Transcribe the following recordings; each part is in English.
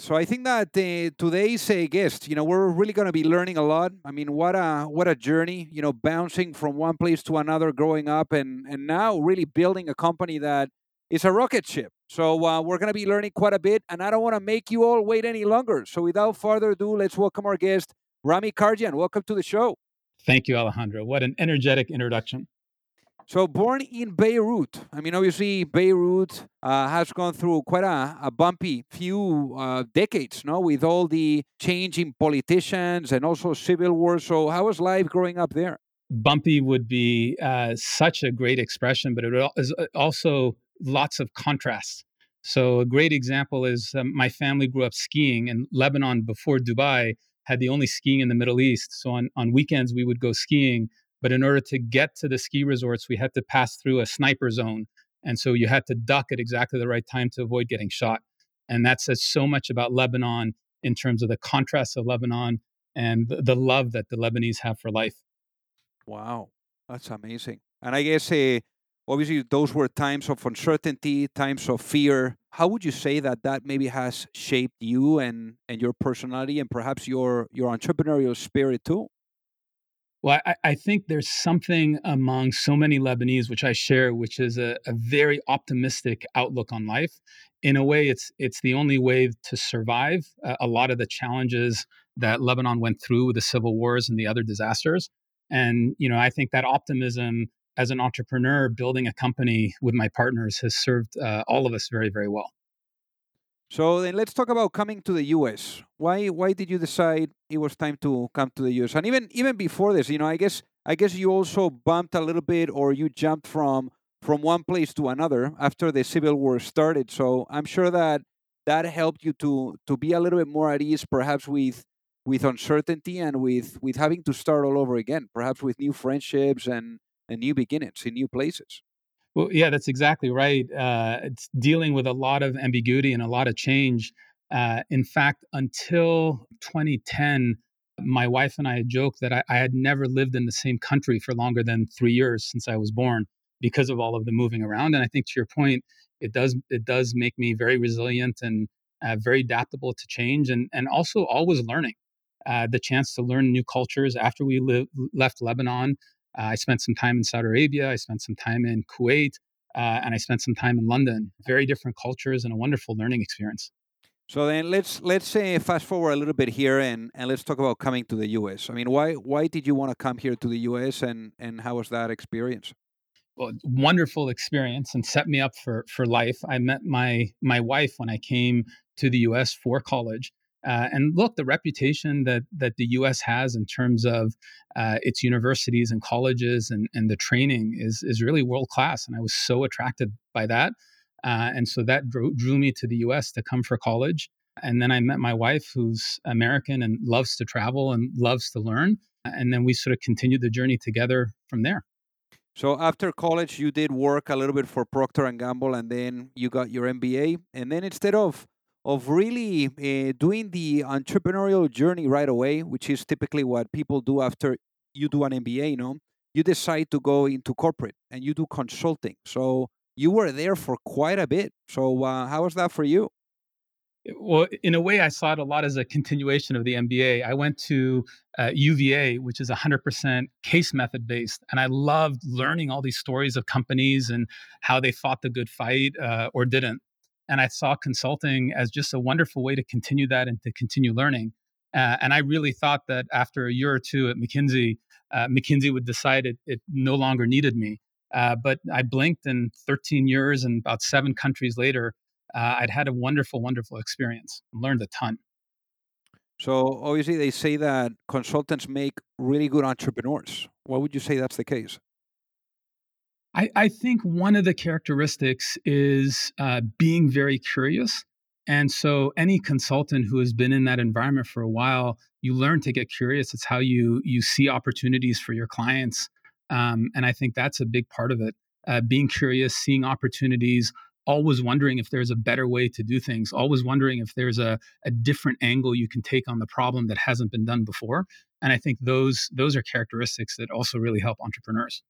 So I think that uh, today's uh, guest, you know, we're really going to be learning a lot. I mean, what a what a journey, you know, bouncing from one place to another, growing up, and and now really building a company that is a rocket ship. So uh, we're going to be learning quite a bit, and I don't want to make you all wait any longer. So without further ado, let's welcome our guest, Rami Karjian. Welcome to the show. Thank you, Alejandro. What an energetic introduction. So born in Beirut. I mean, obviously Beirut uh, has gone through quite a, a bumpy few uh, decades, no, with all the change in politicians and also civil war. So how was life growing up there? Bumpy would be uh, such a great expression, but it is uh, also lots of contrast. So a great example is um, my family grew up skiing, in Lebanon before Dubai had the only skiing in the Middle East. So on, on weekends we would go skiing but in order to get to the ski resorts, we had to pass through a sniper zone. And so you had to duck at exactly the right time to avoid getting shot. And that says so much about Lebanon in terms of the contrast of Lebanon and the love that the Lebanese have for life. Wow, that's amazing. And I guess uh, obviously those were times of uncertainty, times of fear. How would you say that that maybe has shaped you and and your personality and perhaps your your entrepreneurial spirit too? Well, I, I, think there's something among so many Lebanese, which I share, which is a, a, very optimistic outlook on life. In a way, it's it's the only way to survive uh, a lot of the challenges that Lebanon went through with the civil wars and the other disasters. And you know, I think that optimism as an entrepreneur, building a company with my partners, has served uh, all of us very, very well. So then let's talk about coming to the US. Why why did you decide it was time to come to the US? And even even before this, you know, I guess I guess you also bumped a little bit or you jumped from from one place to another after the civil war started. So I'm sure that that helped you to to be a little bit more at ease perhaps with with uncertainty and with with having to start all over again, perhaps with new friendships and and new beginnings in new places. Well, yeah, that's exactly right. Uh, it's dealing with a lot of ambiguity and a lot of change. Uh, in fact, until 2010, my wife and I joked that I, I, had never lived in the same country for longer than three years since I was born because of all of the moving around. And I think to your point, it does it does make me very resilient and uh, very adaptable to change, and and also always learning. Uh, the chance to learn new cultures after we live, left Lebanon, uh, I spent some time in Saudi Arabia. I spent some time in Kuwait. Uh, and I spent some time in London. Very different cultures and a wonderful learning experience. So then let's let's say fast forward a little bit here and, and let's talk about coming to the US. I mean, why why did you want to come here to the US and and how was that experience? Well, wonderful experience and set me up for for life. I met my my wife when I came to the US for college. Uh, and look, the reputation that that the U.S. has in terms of uh, its universities and colleges and, and the training is is really world class, and I was so attracted by that, uh, and so that drew, drew me to the U.S. to come for college. And then I met my wife, who's American and loves to travel and loves to learn, and then we sort of continued the journey together from there. So after college, you did work a little bit for Procter and Gamble, and then you got your MBA. And then instead of of really uh, doing the entrepreneurial journey right away, which is typically what people do after you do an MBA, you know, you decide to go into corporate and you do consulting. So you were there for quite a bit. So uh, how was that for you? well, in a way, I saw it a lot as a continuation of the MBA. I went to uh, UVA, which is 100% case method based, and I loved learning all these stories of companies and how they fought the good fight uh, or didn't. And I saw consulting as just a wonderful way to continue that and to continue learning. Uh, and I really thought that after a year or two at McKinsey, uh, McKinsey would decide it, it no longer needed me. Uh, but I blinked, and 13 years and about seven countries later, uh, I'd had a wonderful, wonderful experience, and learned a ton. So obviously, they say that consultants make really good entrepreneurs. Why would you say that's the case? I, I think one of the characteristics is uh, being very curious. And so, any consultant who has been in that environment for a while, you learn to get curious. It's how you you see opportunities for your clients, um, and I think that's a big part of it. Uh, being curious, seeing opportunities, always wondering if there's a better way to do things, always wondering if there's a, a different angle you can take on the problem that hasn't been done before. And I think those those are characteristics that also really help entrepreneurs.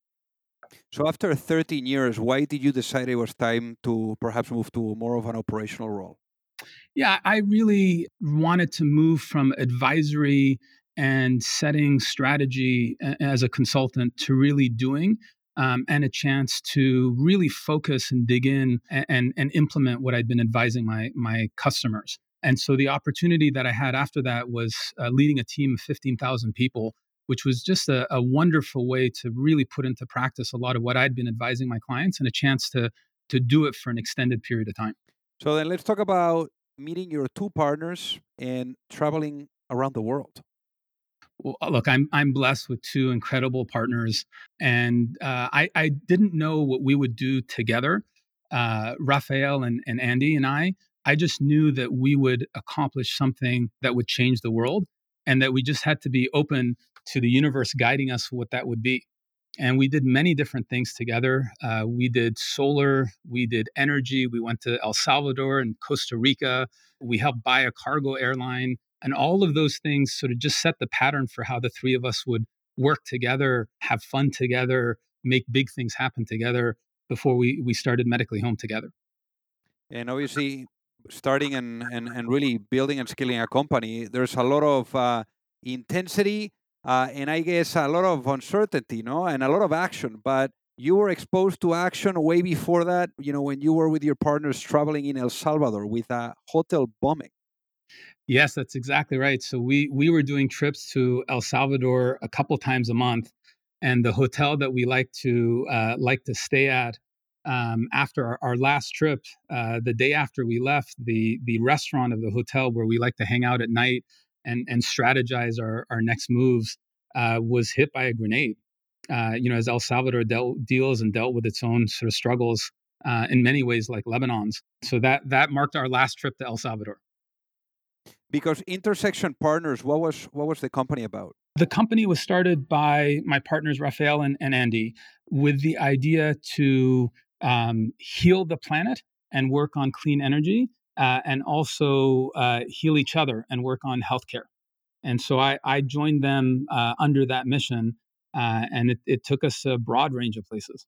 So after 13 years, why did you decide it was time to perhaps move to more of an operational role? Yeah, I really wanted to move from advisory and setting strategy as a consultant to really doing um, and a chance to really focus and dig in and, and, and implement what I'd been advising my, my customers. And so the opportunity that I had after that was uh, leading a team of 15,000 people, which was just a, a, wonderful way to really put into practice a lot of what I'd been advising my clients and a chance to, to do it for an extended period of time. So then let's talk about meeting your two partners and traveling around the world well, uh, look, I'm I'm blessed with two incredible partners, and uh, I I didn't know what we would do together, uh, Raphael and, and Andy and I. I just knew that we would accomplish something that would change the world, and that we just had to be open to the universe guiding us what that would be. And we did many different things together. Uh, we did solar, we did energy, we went to El Salvador and Costa Rica. We helped buy a cargo airline. And all of those things sort of just set the pattern for how the three of us would work together, have fun together, make big things happen together before we, we started Medically Home together. And obviously, starting and, and, and really building and scaling a company, there's a lot of uh, intensity uh, and I guess a lot of uncertainty, no, and a lot of action. But you were exposed to action way before that, you know, when you were with your partners traveling in El Salvador with a hotel bombing. Yes, that's exactly right. So we we were doing trips to El Salvador a couple times a month, and the hotel that we like to uh, like to stay at um, after our, our, last trip, uh, the day after we left, the the restaurant of the hotel where we like to hang out at night and and strategize our our next moves uh, was hit by a grenade. Uh, you know, as El Salvador dealt, deals and dealt with its own sort of struggles uh, in many ways, like Lebanon's. So that that marked our last trip to El Salvador because intersection partners what was what was the company about the company was started by my partners Rafael and, and Andy with the idea to um, heal the planet and work on clean energy uh, and also uh, heal each other and work on healthcare. And so I, I joined them uh, under that mission, uh, and it, it took us a broad range of places.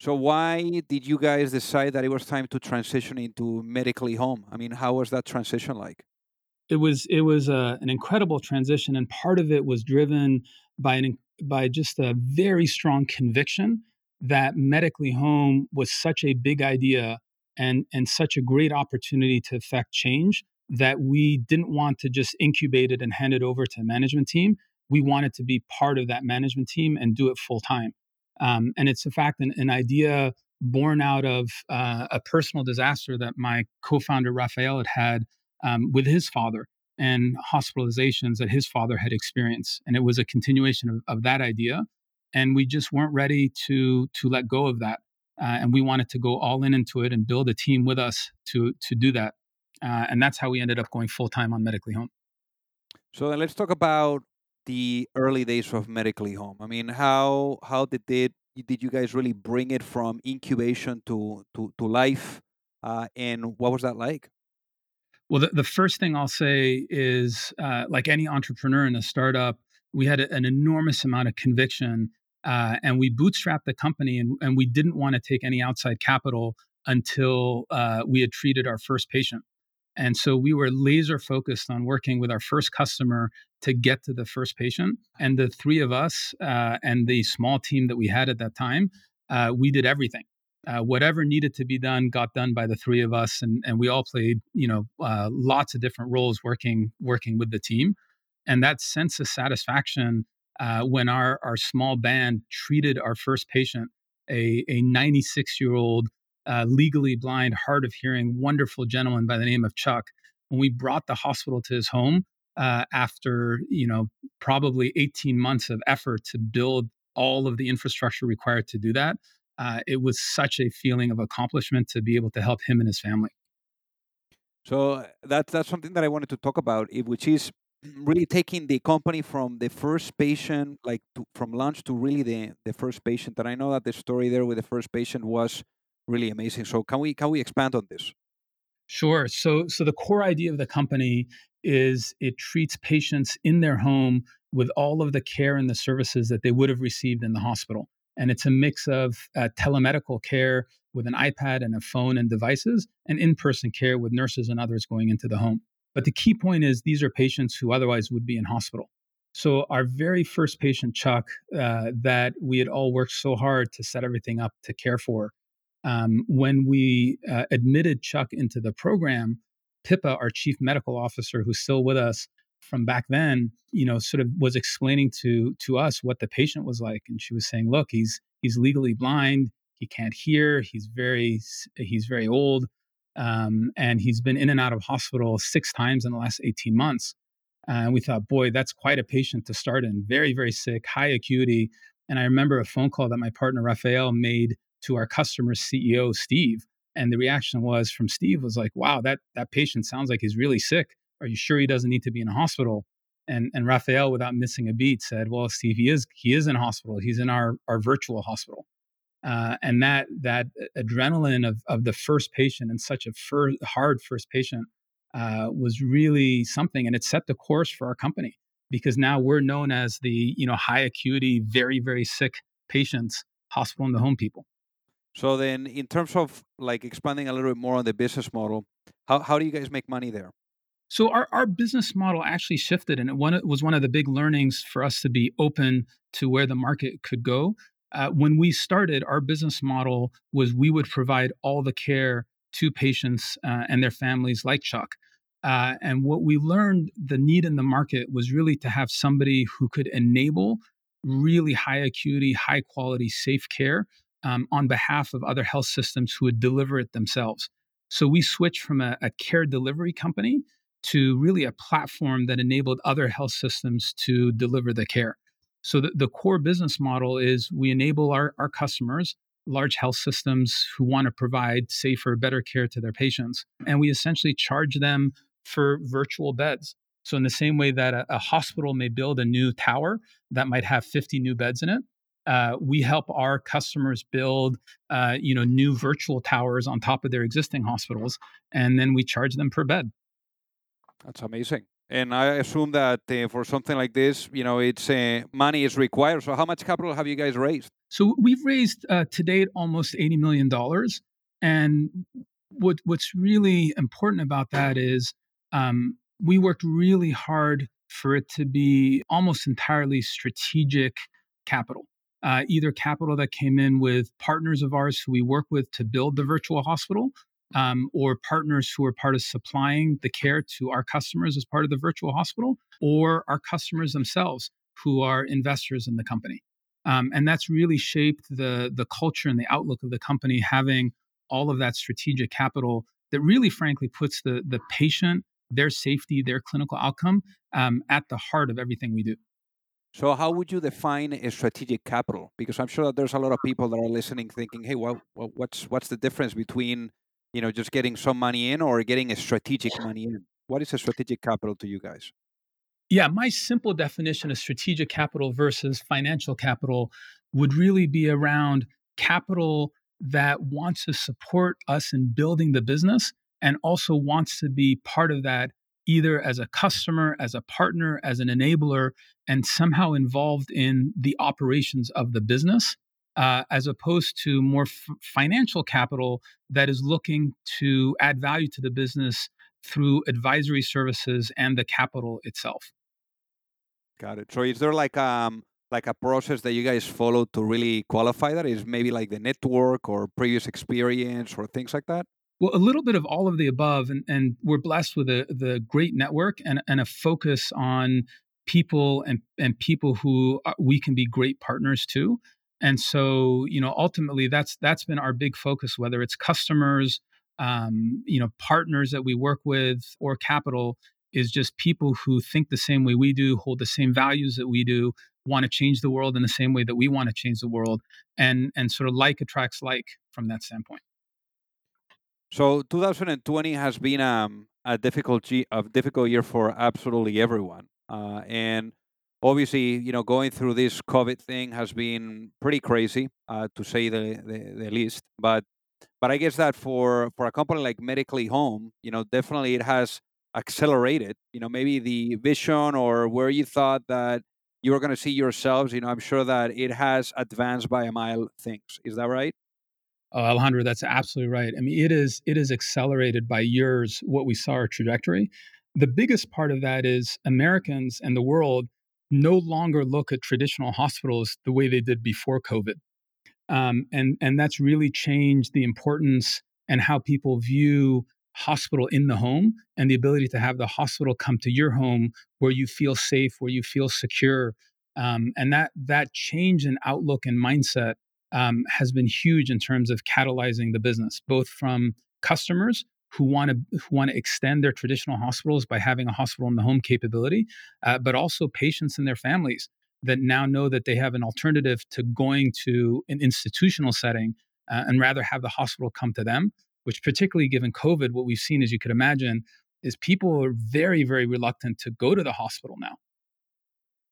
So why did you guys decide that it was time to transition into medically home? I mean, how was that transition like? It was it was a, uh, an incredible transition, and part of it was driven by an by just a very strong conviction that medically home was such a big idea and and such a great opportunity to affect change that we didn't want to just incubate it and hand it over to a management team. We wanted to be part of that management team and do it full time. Um, and it's in fact an, an idea born out of uh, a personal disaster that my co-founder Raphael had had um, with his father and hospitalizations that his father had experienced. And it was a continuation of, of that idea. And we just weren't ready to to let go of that. Uh, and we wanted to go all in into it and build a team with us to to do that. Uh, and that's how we ended up going full time on Medically Home. So then let's talk about the early days of Medically Home. I mean, how how did it did you guys really bring it from incubation to to to life, uh, and what was that like? Well, the, the first thing I'll say is, uh, like any entrepreneur in a startup, we had a, an enormous amount of conviction Uh, and we bootstrapped the company, and, and we didn't want to take any outside capital until uh, we had treated our first patient. And so we were laser focused on working with our first customer to get to the first patient. And the three of us uh, and the small team that we had at that time, uh, we did everything. Uh, whatever needed to be done got done by the three of us, and, and we all played, you know, uh, lots of different roles working working with the team. And that sense of satisfaction uh, when our our small band treated our first patient, a a 96 year old uh, legally blind, hard of hearing, wonderful gentleman by the name of Chuck. When we brought the hospital to his home uh, after, you know, probably 18 months of effort to build all of the infrastructure required to do that, uh, it was such a feeling of accomplishment to be able to help him and his family. So that's that's something that I wanted to talk about, which is really taking the company from the first patient, like to, from launch to really the the first patient. And I know that the story there with the first patient was really amazing. So can we can we expand on this? Sure. So so the core idea of the company is it treats patients in their home with all of the care and the services that they would have received in the hospital. And it's a mix of uh, telemedical care with an iPad and a phone and devices, and in person care with nurses and others going into the home. But the key point is these are patients who otherwise would be in hospital. So, our very first patient, Chuck, uh, that we had all worked so hard to set everything up to care for, um, when we uh, admitted Chuck into the program, Pippa, our chief medical officer, who's still with us from back then, you know, sort of was explaining to to us what the patient was like, and she was saying, "Look, he's he's legally blind, he can't hear, he's very he's very old, um, and he's been in and out of hospital six times in the last 18 months." Uh, and we thought, boy, that's quite a patient to start in. Very, very sick, high acuity. And I remember a phone call that my partner Rafael made to our customer CEO, Steve. And the reaction was from Steve was like, wow, that, that patient sounds like he's really sick. Are you sure he doesn't need to be in a hospital? And, and Rafael, without missing a beat, said, well, Steve, he is, he is in hospital. He's in our, our virtual hospital. Uh, and that, that adrenaline of, of the first patient and such a fir- hard first patient uh, was really something. And it set the course for our company because now we're known as the, you know, high acuity, very, very sick patients, hospital and the home people. So then, in terms of like expanding a little bit more on the business model, how how do you guys make money there? So our, our business model actually shifted, and it, one, it was one of the big learnings for us to be open to where the market could go. Uh, when we started, our business model was we would provide all the care to patients uh, and their families, like Chuck. Uh, and what we learned, the need in the market was really to have somebody who could enable really high acuity, high quality, safe care um, on behalf of other health systems who would deliver it themselves. So we switched from a, a, care delivery company to really a platform that enabled other health systems to deliver the care. So the, the core business model is we enable our, our customers, large health systems who want to provide safer, better care to their patients. And we essentially charge them for virtual beds. So, in the same way that a, a hospital may build a new tower that might have 50 new beds in it, uh, we help our customers build, uh, you know, new virtual towers on top of their existing hospitals, and then we charge them per bed. That's amazing. And I assume that uh, for something like this, you know, it's uh, money is required. So, how much capital have you guys raised? So, we've raised uh, to date almost eighty million dollars. And what what's really important about that is um, we worked really hard for it to be almost entirely strategic capital uh, either capital that came in with partners of ours who we work with to build the virtual hospital, um, or partners who are part of supplying the care to our customers as part of the virtual hospital, or our customers themselves who are investors in the company. Um, and that's really shaped the the culture and the outlook of the company, having all of that strategic capital that really, frankly, puts the the patient, their safety, their clinical outcome um, at the heart of everything we do. So, how would you define a strategic capital? Because I'm sure that there's a lot of people that are listening, thinking, "Hey, well, what's what's the difference between, you know, just getting some money in or getting a strategic money in? What is a strategic capital to you guys?" Yeah, my simple definition of strategic capital versus financial capital would really be around capital that wants to support us in building the business and also wants to be part of that either as a customer, as a partner, as an enabler, and somehow involved in the operations of the business, uh, as opposed to more f- financial capital that is looking to add value to the business through advisory services and the capital itself. Got it. So is there like um like a process that you guys follow to really qualify that? Is maybe like the network or previous experience or things like that? Well, a little bit of all of the above, and, and we're blessed with a the great network and, and a focus on people and and people who uh, we can be great partners to. And so, you know, ultimately, that's that's been our big focus, whether it's customers, um, you know, partners that we work with, or capital, is just people who think the same way we do, hold the same values that we do, want to change the world in the same way that we want to change the world, and and sort of like attracts like from that standpoint. So 2020 has been um, a difficult a difficult year for absolutely everyone, uh, and obviously, you know, going through this COVID thing has been pretty crazy, uh, to say the, the, the least. But but I guess that for for a company like Medically Home, you know, definitely it has accelerated. You know, maybe the vision or where you thought that you were going to see yourselves. You know, I'm sure that it has advanced by a mile. Things is that right? Oh, Alejandro, that's absolutely right. I mean, it is it is accelerated by years what we saw our trajectory. The biggest part of that is Americans and the world no longer look at traditional hospitals the way they did before COVID, um, and and that's really changed the importance and how people view hospital in the home and the ability to have the hospital come to your home where you feel safe, where you feel secure, um, and that that change in outlook and mindset um, has been huge in terms of catalyzing the business, both from customers who want to who want to extend their traditional hospitals by having a hospital in the home capability, uh, but also patients and their families that now know that they have an alternative to going to an institutional setting uh, and rather have the hospital come to them. Which, particularly given COVID, what we've seen, as you could imagine, is people are very, very reluctant to go to the hospital now.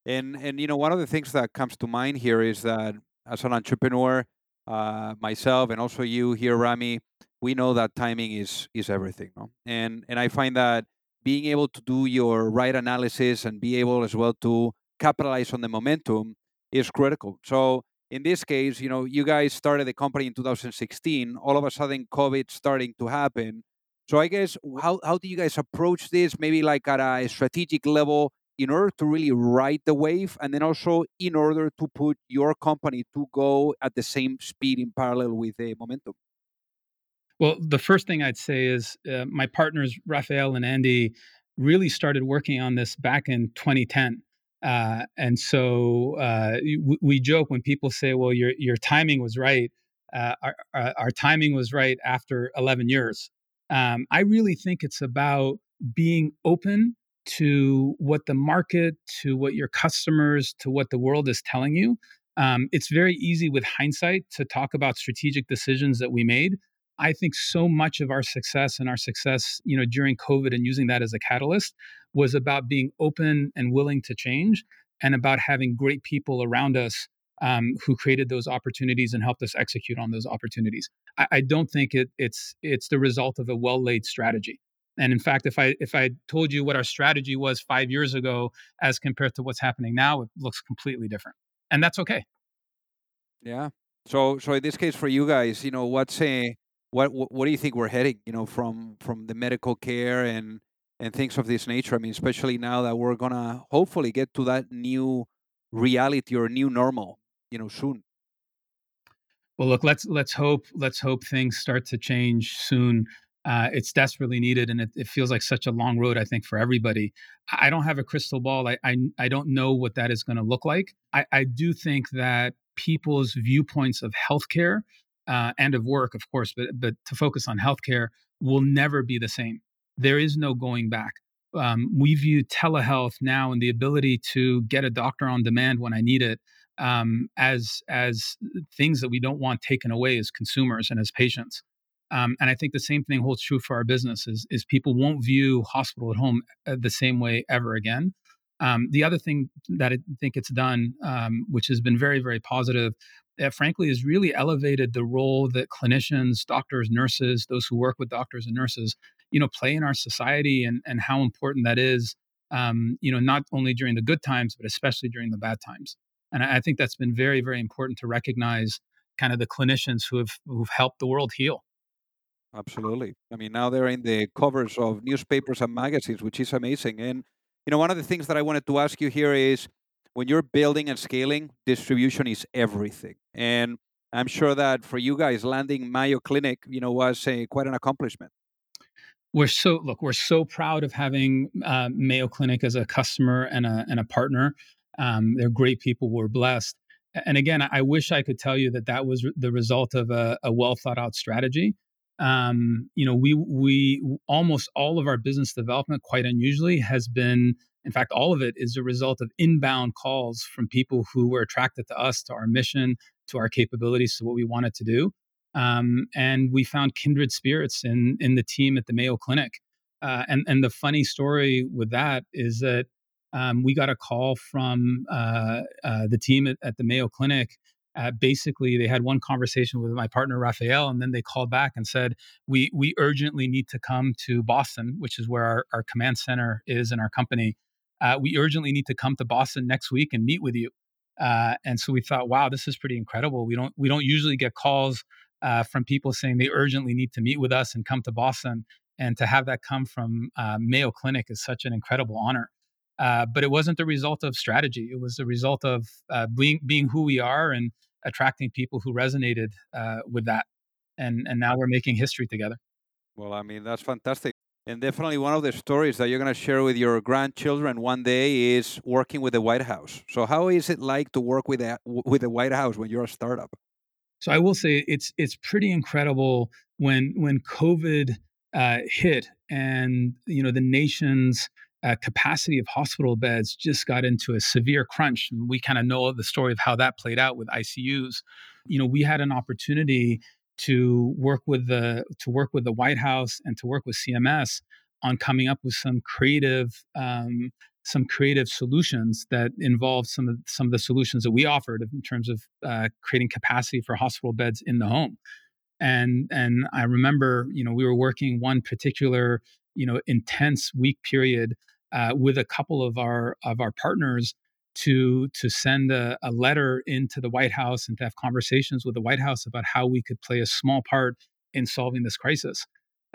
And and you know one of the things that comes to mind here is that as an entrepreneur, uh, myself and also you here, Rami, we know that timing is is everything. No? And and I find that being able to do your right analysis and be able as well to capitalize on the momentum is critical. So in this case, you know, you guys started the company in 2016. All of a sudden, COVID starting to happen. So I guess how how do you guys approach this? Maybe like at a strategic level, in order to really ride the wave and then also in order to put your company to go at the same speed in parallel with the momentum well the first thing i'd say is uh, my partners Rafael and andy really started working on this back in 2010 uh, and so uh, we, we, joke when people say well your, your timing was right uh, our, our, our, timing was right after 11 years um, i really think it's about being open to what the market, to what your customers, to what the world is telling you. Um, it's very easy with hindsight to talk about strategic decisions that we made. I think so much of our success and our success, you know, during COVID and using that as a catalyst was about being open and willing to change and about having great people around us um, who created those opportunities and helped us execute on those opportunities. I, I don't think it, it's it's the result of a well laid strategy. And in fact, if I if I told you what our strategy was five years ago as compared to what's happening now, it looks completely different, and that's okay. Yeah. So so in this case for you guys, you know, what's a what what do you think we're heading? You know, from from the medical care and and things of this nature. I mean, especially now that we're gonna hopefully get to that new reality or new normal, you know, soon. Well, look, let's let's hope let's hope things start to change soon uh, it's desperately needed and it, it, feels like such a long road i think for everybody i don't have a crystal ball i, I, I don't know what that is going to look like I, I, do think that people's viewpoints of healthcare uh, and of work of course but, but to focus on healthcare will never be the same. There is no going back. Um, we view telehealth now and the ability to get a doctor on demand when i need it um, as as things that we don't want taken away as consumers and as patients. Um, and I think the same thing holds true for our business is, is people won't view hospital at home uh, the same way ever again. Um, the other thing that I think it's done, um, which has been very, very positive, that frankly has really elevated the role that clinicians, doctors, nurses, those who work with doctors and nurses you know play in our society and and how important that is um, you know not only during the good times but especially during the bad times and I, I think that's been very very important to recognize kind of the clinicians who have who've helped the world heal Absolutely. I mean, now they're in the covers of newspapers and magazines, which is amazing. And, you know, one of the things that I wanted to ask you here is when you're building and scaling, distribution is everything. And I'm sure that for you guys, landing Mayo Clinic, you know, was a, quite an accomplishment. We're so look. We're so proud of having uh, Mayo Clinic as a customer and a and a partner. Um, they're great people. We're blessed. And again, I wish I could tell you that that was the result of a, a well thought out strategy um, you know, we we almost all of our business development, quite unusually, has been, in fact, all of it is a result of inbound calls from people who were attracted to us, to our mission, to our capabilities, to what we wanted to do, um, and we found kindred spirits in in the team at the Mayo Clinic. Uh, and and the funny story with that is that um, we got a call from uh, uh, the team at, at the Mayo Clinic uh, basically they had one conversation with my partner Raphael, and then they called back and said, "We we urgently need to come to Boston, which is where our, our command center is in our company. Uh, we urgently need to come to Boston next week and meet with you." Uh, and so we thought, "Wow, this is pretty incredible. We don't we don't usually get calls uh, from people saying they urgently need to meet with us and come to Boston." And to have that come from uh, Mayo Clinic is such an incredible honor. Uh, but it wasn't the result of strategy. It was the result of uh, being being who we are and attracting people who resonated with that. And and now we're making history together. Well, I mean that's fantastic. And definitely one of the stories that you're going to share with your grandchildren one day is working with the White House. So how is it like to work with the, with the White House when you're a startup? So I will say it's it's pretty incredible when when COVID uh, hit and you know the nation's uh, capacity of hospital beds just got into a severe crunch. And we kind of know the story of how that played out with ICUs. You know, we had an opportunity to work with the to work with the White House and to work with CMS on coming up with some creative um, some creative solutions that involve some of some of the solutions that we offered in terms of uh, creating capacity for hospital beds in the home. And and I remember, you know, we were working one particular you know intense week period uh, with a couple of our of our partners to to send a, a, letter into the White House and to have conversations with the White House about how we could play a small part in solving this crisis.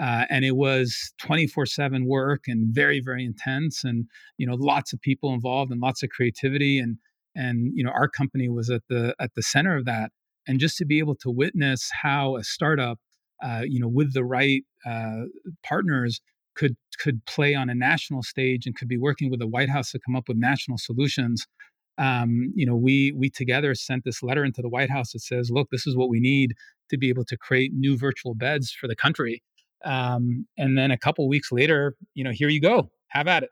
Uh, and it was 24/7 work and very very intense, and you know lots of people involved and lots of creativity, and and you know our company was at the at the center of that. And just to be able to witness how a startup, uh, you know, with the right uh, partners could could play on a national stage and could be working with the White House to come up with national solutions. Um, you know, we we together sent this letter into the White House that says, "Look, this is what we need to be able to create new virtual beds for the country." Um, and then a couple weeks later, you know, here you go, have at it.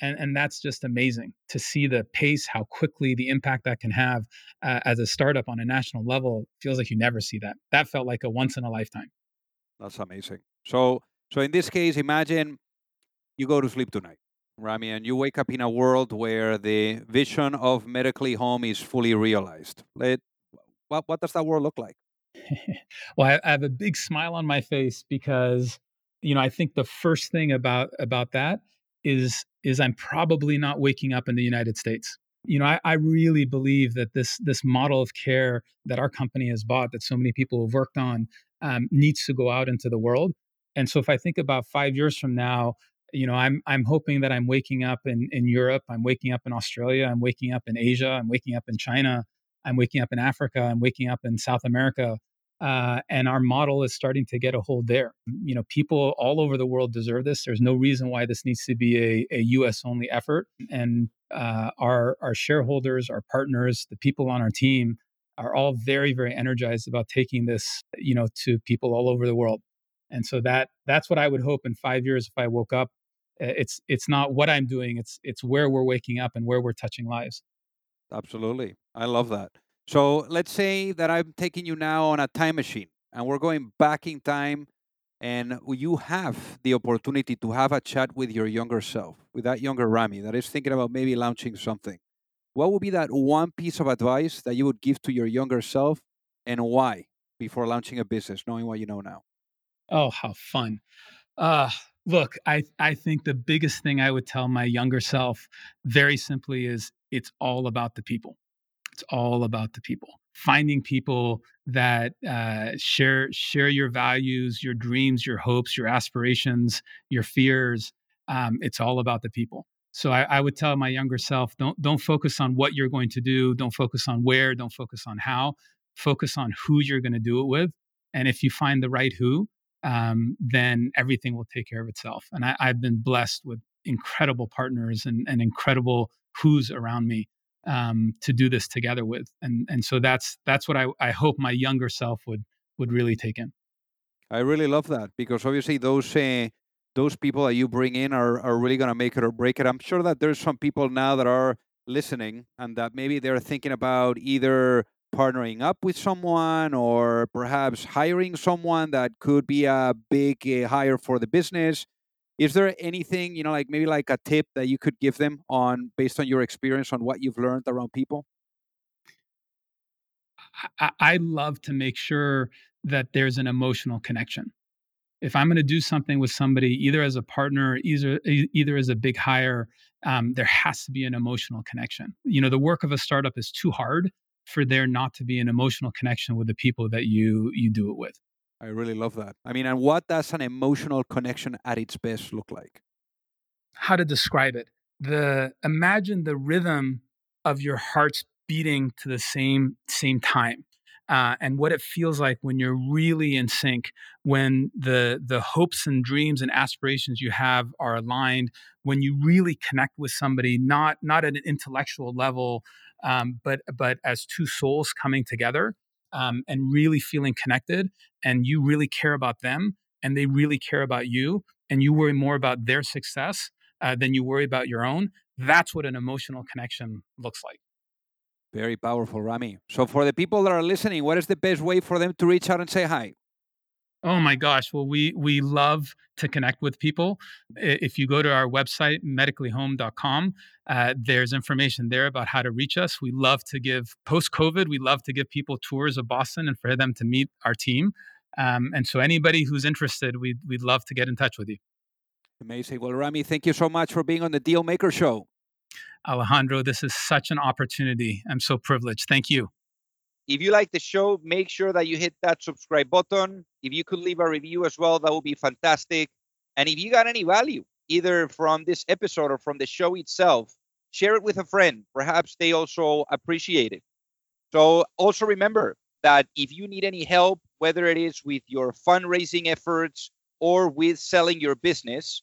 And, and that's just amazing to see the pace, how quickly the impact that can have uh, as a startup on a national level. Feels like you never see that. That felt like a once in a lifetime. That's amazing. So so in this case, imagine you go to sleep tonight, Rami, and you wake up in a world where the vision of medically home is fully realized. Let, what, what does that world look like? well, I, I have a big smile on my face because, you know, I think the first thing about about that is is I'm probably not waking up in the United States. You know, I, I really believe that this this model of care that our company has bought, that so many people have worked on, um, needs to go out into the world. And so if I think about five years from now, you know, I'm I'm hoping that I'm waking up in, in Europe, I'm waking up in Australia, I'm waking up in Asia, I'm waking up in China, I'm waking up in Africa, I'm waking up in South America. Uh, and our model is starting to get a hold there. You know, people all over the world deserve this. There's no reason why this needs to be a, a U.S. only effort. And uh, our our shareholders, our partners, the people on our team are all very very energized about taking this, you know, to people all over the world. And so that that's what I would hope in five years if I woke up. Eh, it's it's not what I'm doing. It's it's where we're waking up and where we're touching lives. Absolutely, I love that. So let's say that I'm taking you now on a time machine, and we're going back in time, and you have the opportunity to have a chat with your younger self, with that younger Rami that is thinking about maybe launching something. What would be that one piece of advice that you would give to your younger self, and why before launching a business, knowing what you know now? Oh, how fun. Uh, Look, I I think the biggest thing I would tell my younger self very simply is it's all about the people. It's all about the people. Finding people that uh, share share your values, your dreams, your hopes, your aspirations, your fears. Um, it's all about the people. So I, I, would tell my younger self, don't don't focus on what you're going to do. Don't focus on where. Don't focus on how. Focus on who you're going to do it with. And if you find the right who, um, then everything will take care of itself. And I, have been blessed with incredible partners and, and incredible who's around me um, to do this together with. And and so that's that's what I, I hope my younger self would would really take in. I really love that because obviously those uh, those people that you bring in are are really going to make it or break it. I'm sure that there's some people now that are listening and that maybe they're thinking about either partnering up with someone or perhaps hiring someone that could be a big uh, hire for the business. Is there anything you know like maybe like a tip that you could give them on based on your experience on what you've learned around people? I, I love to make sure that there's an emotional connection. If i'm going to do something with somebody either as a partner either either as a big hire um, there has to be an emotional connection. You know the work of a startup is too hard for there not to be an emotional connection with the people that you you do it with. I really love that. I mean, and what does an emotional connection at its best look like? How to describe it? The imagine the rhythm of your heart's beating to the same same time. Uh, and what it feels like when you're really in sync, when the the hopes and dreams and aspirations you have are aligned, when you really connect with somebody, not not at an intellectual level, um, but but as two souls coming together um, and really feeling connected, and you really care about them, and they really care about you, and you worry more about their success uh, than you worry about your own. That's what an emotional connection looks like. Very powerful, Rami. So, for the people that are listening, what is the best way for them to reach out and say hi? Oh my gosh. Well, we we love to connect with people. If you go to our website, medicallyhome.com, uh, there's information there about how to reach us. We love to give, post COVID, we love to give people tours of Boston and for them to meet our team. Um, and so, anybody who's interested, we'd, we'd love to get in touch with you. Amazing. Well, Rami, thank you so much for being on the Deal Maker Show. Alejandro, this is such an opportunity. I'm so privileged. Thank you. If you like the show, make sure that you hit that subscribe button. If you could leave a review as well, that would be fantastic. And if you got any value, either from this episode or from the show itself, share it with a friend. Perhaps they also appreciate it. So also remember that if you need any help, whether it is with your fundraising efforts or with selling your business,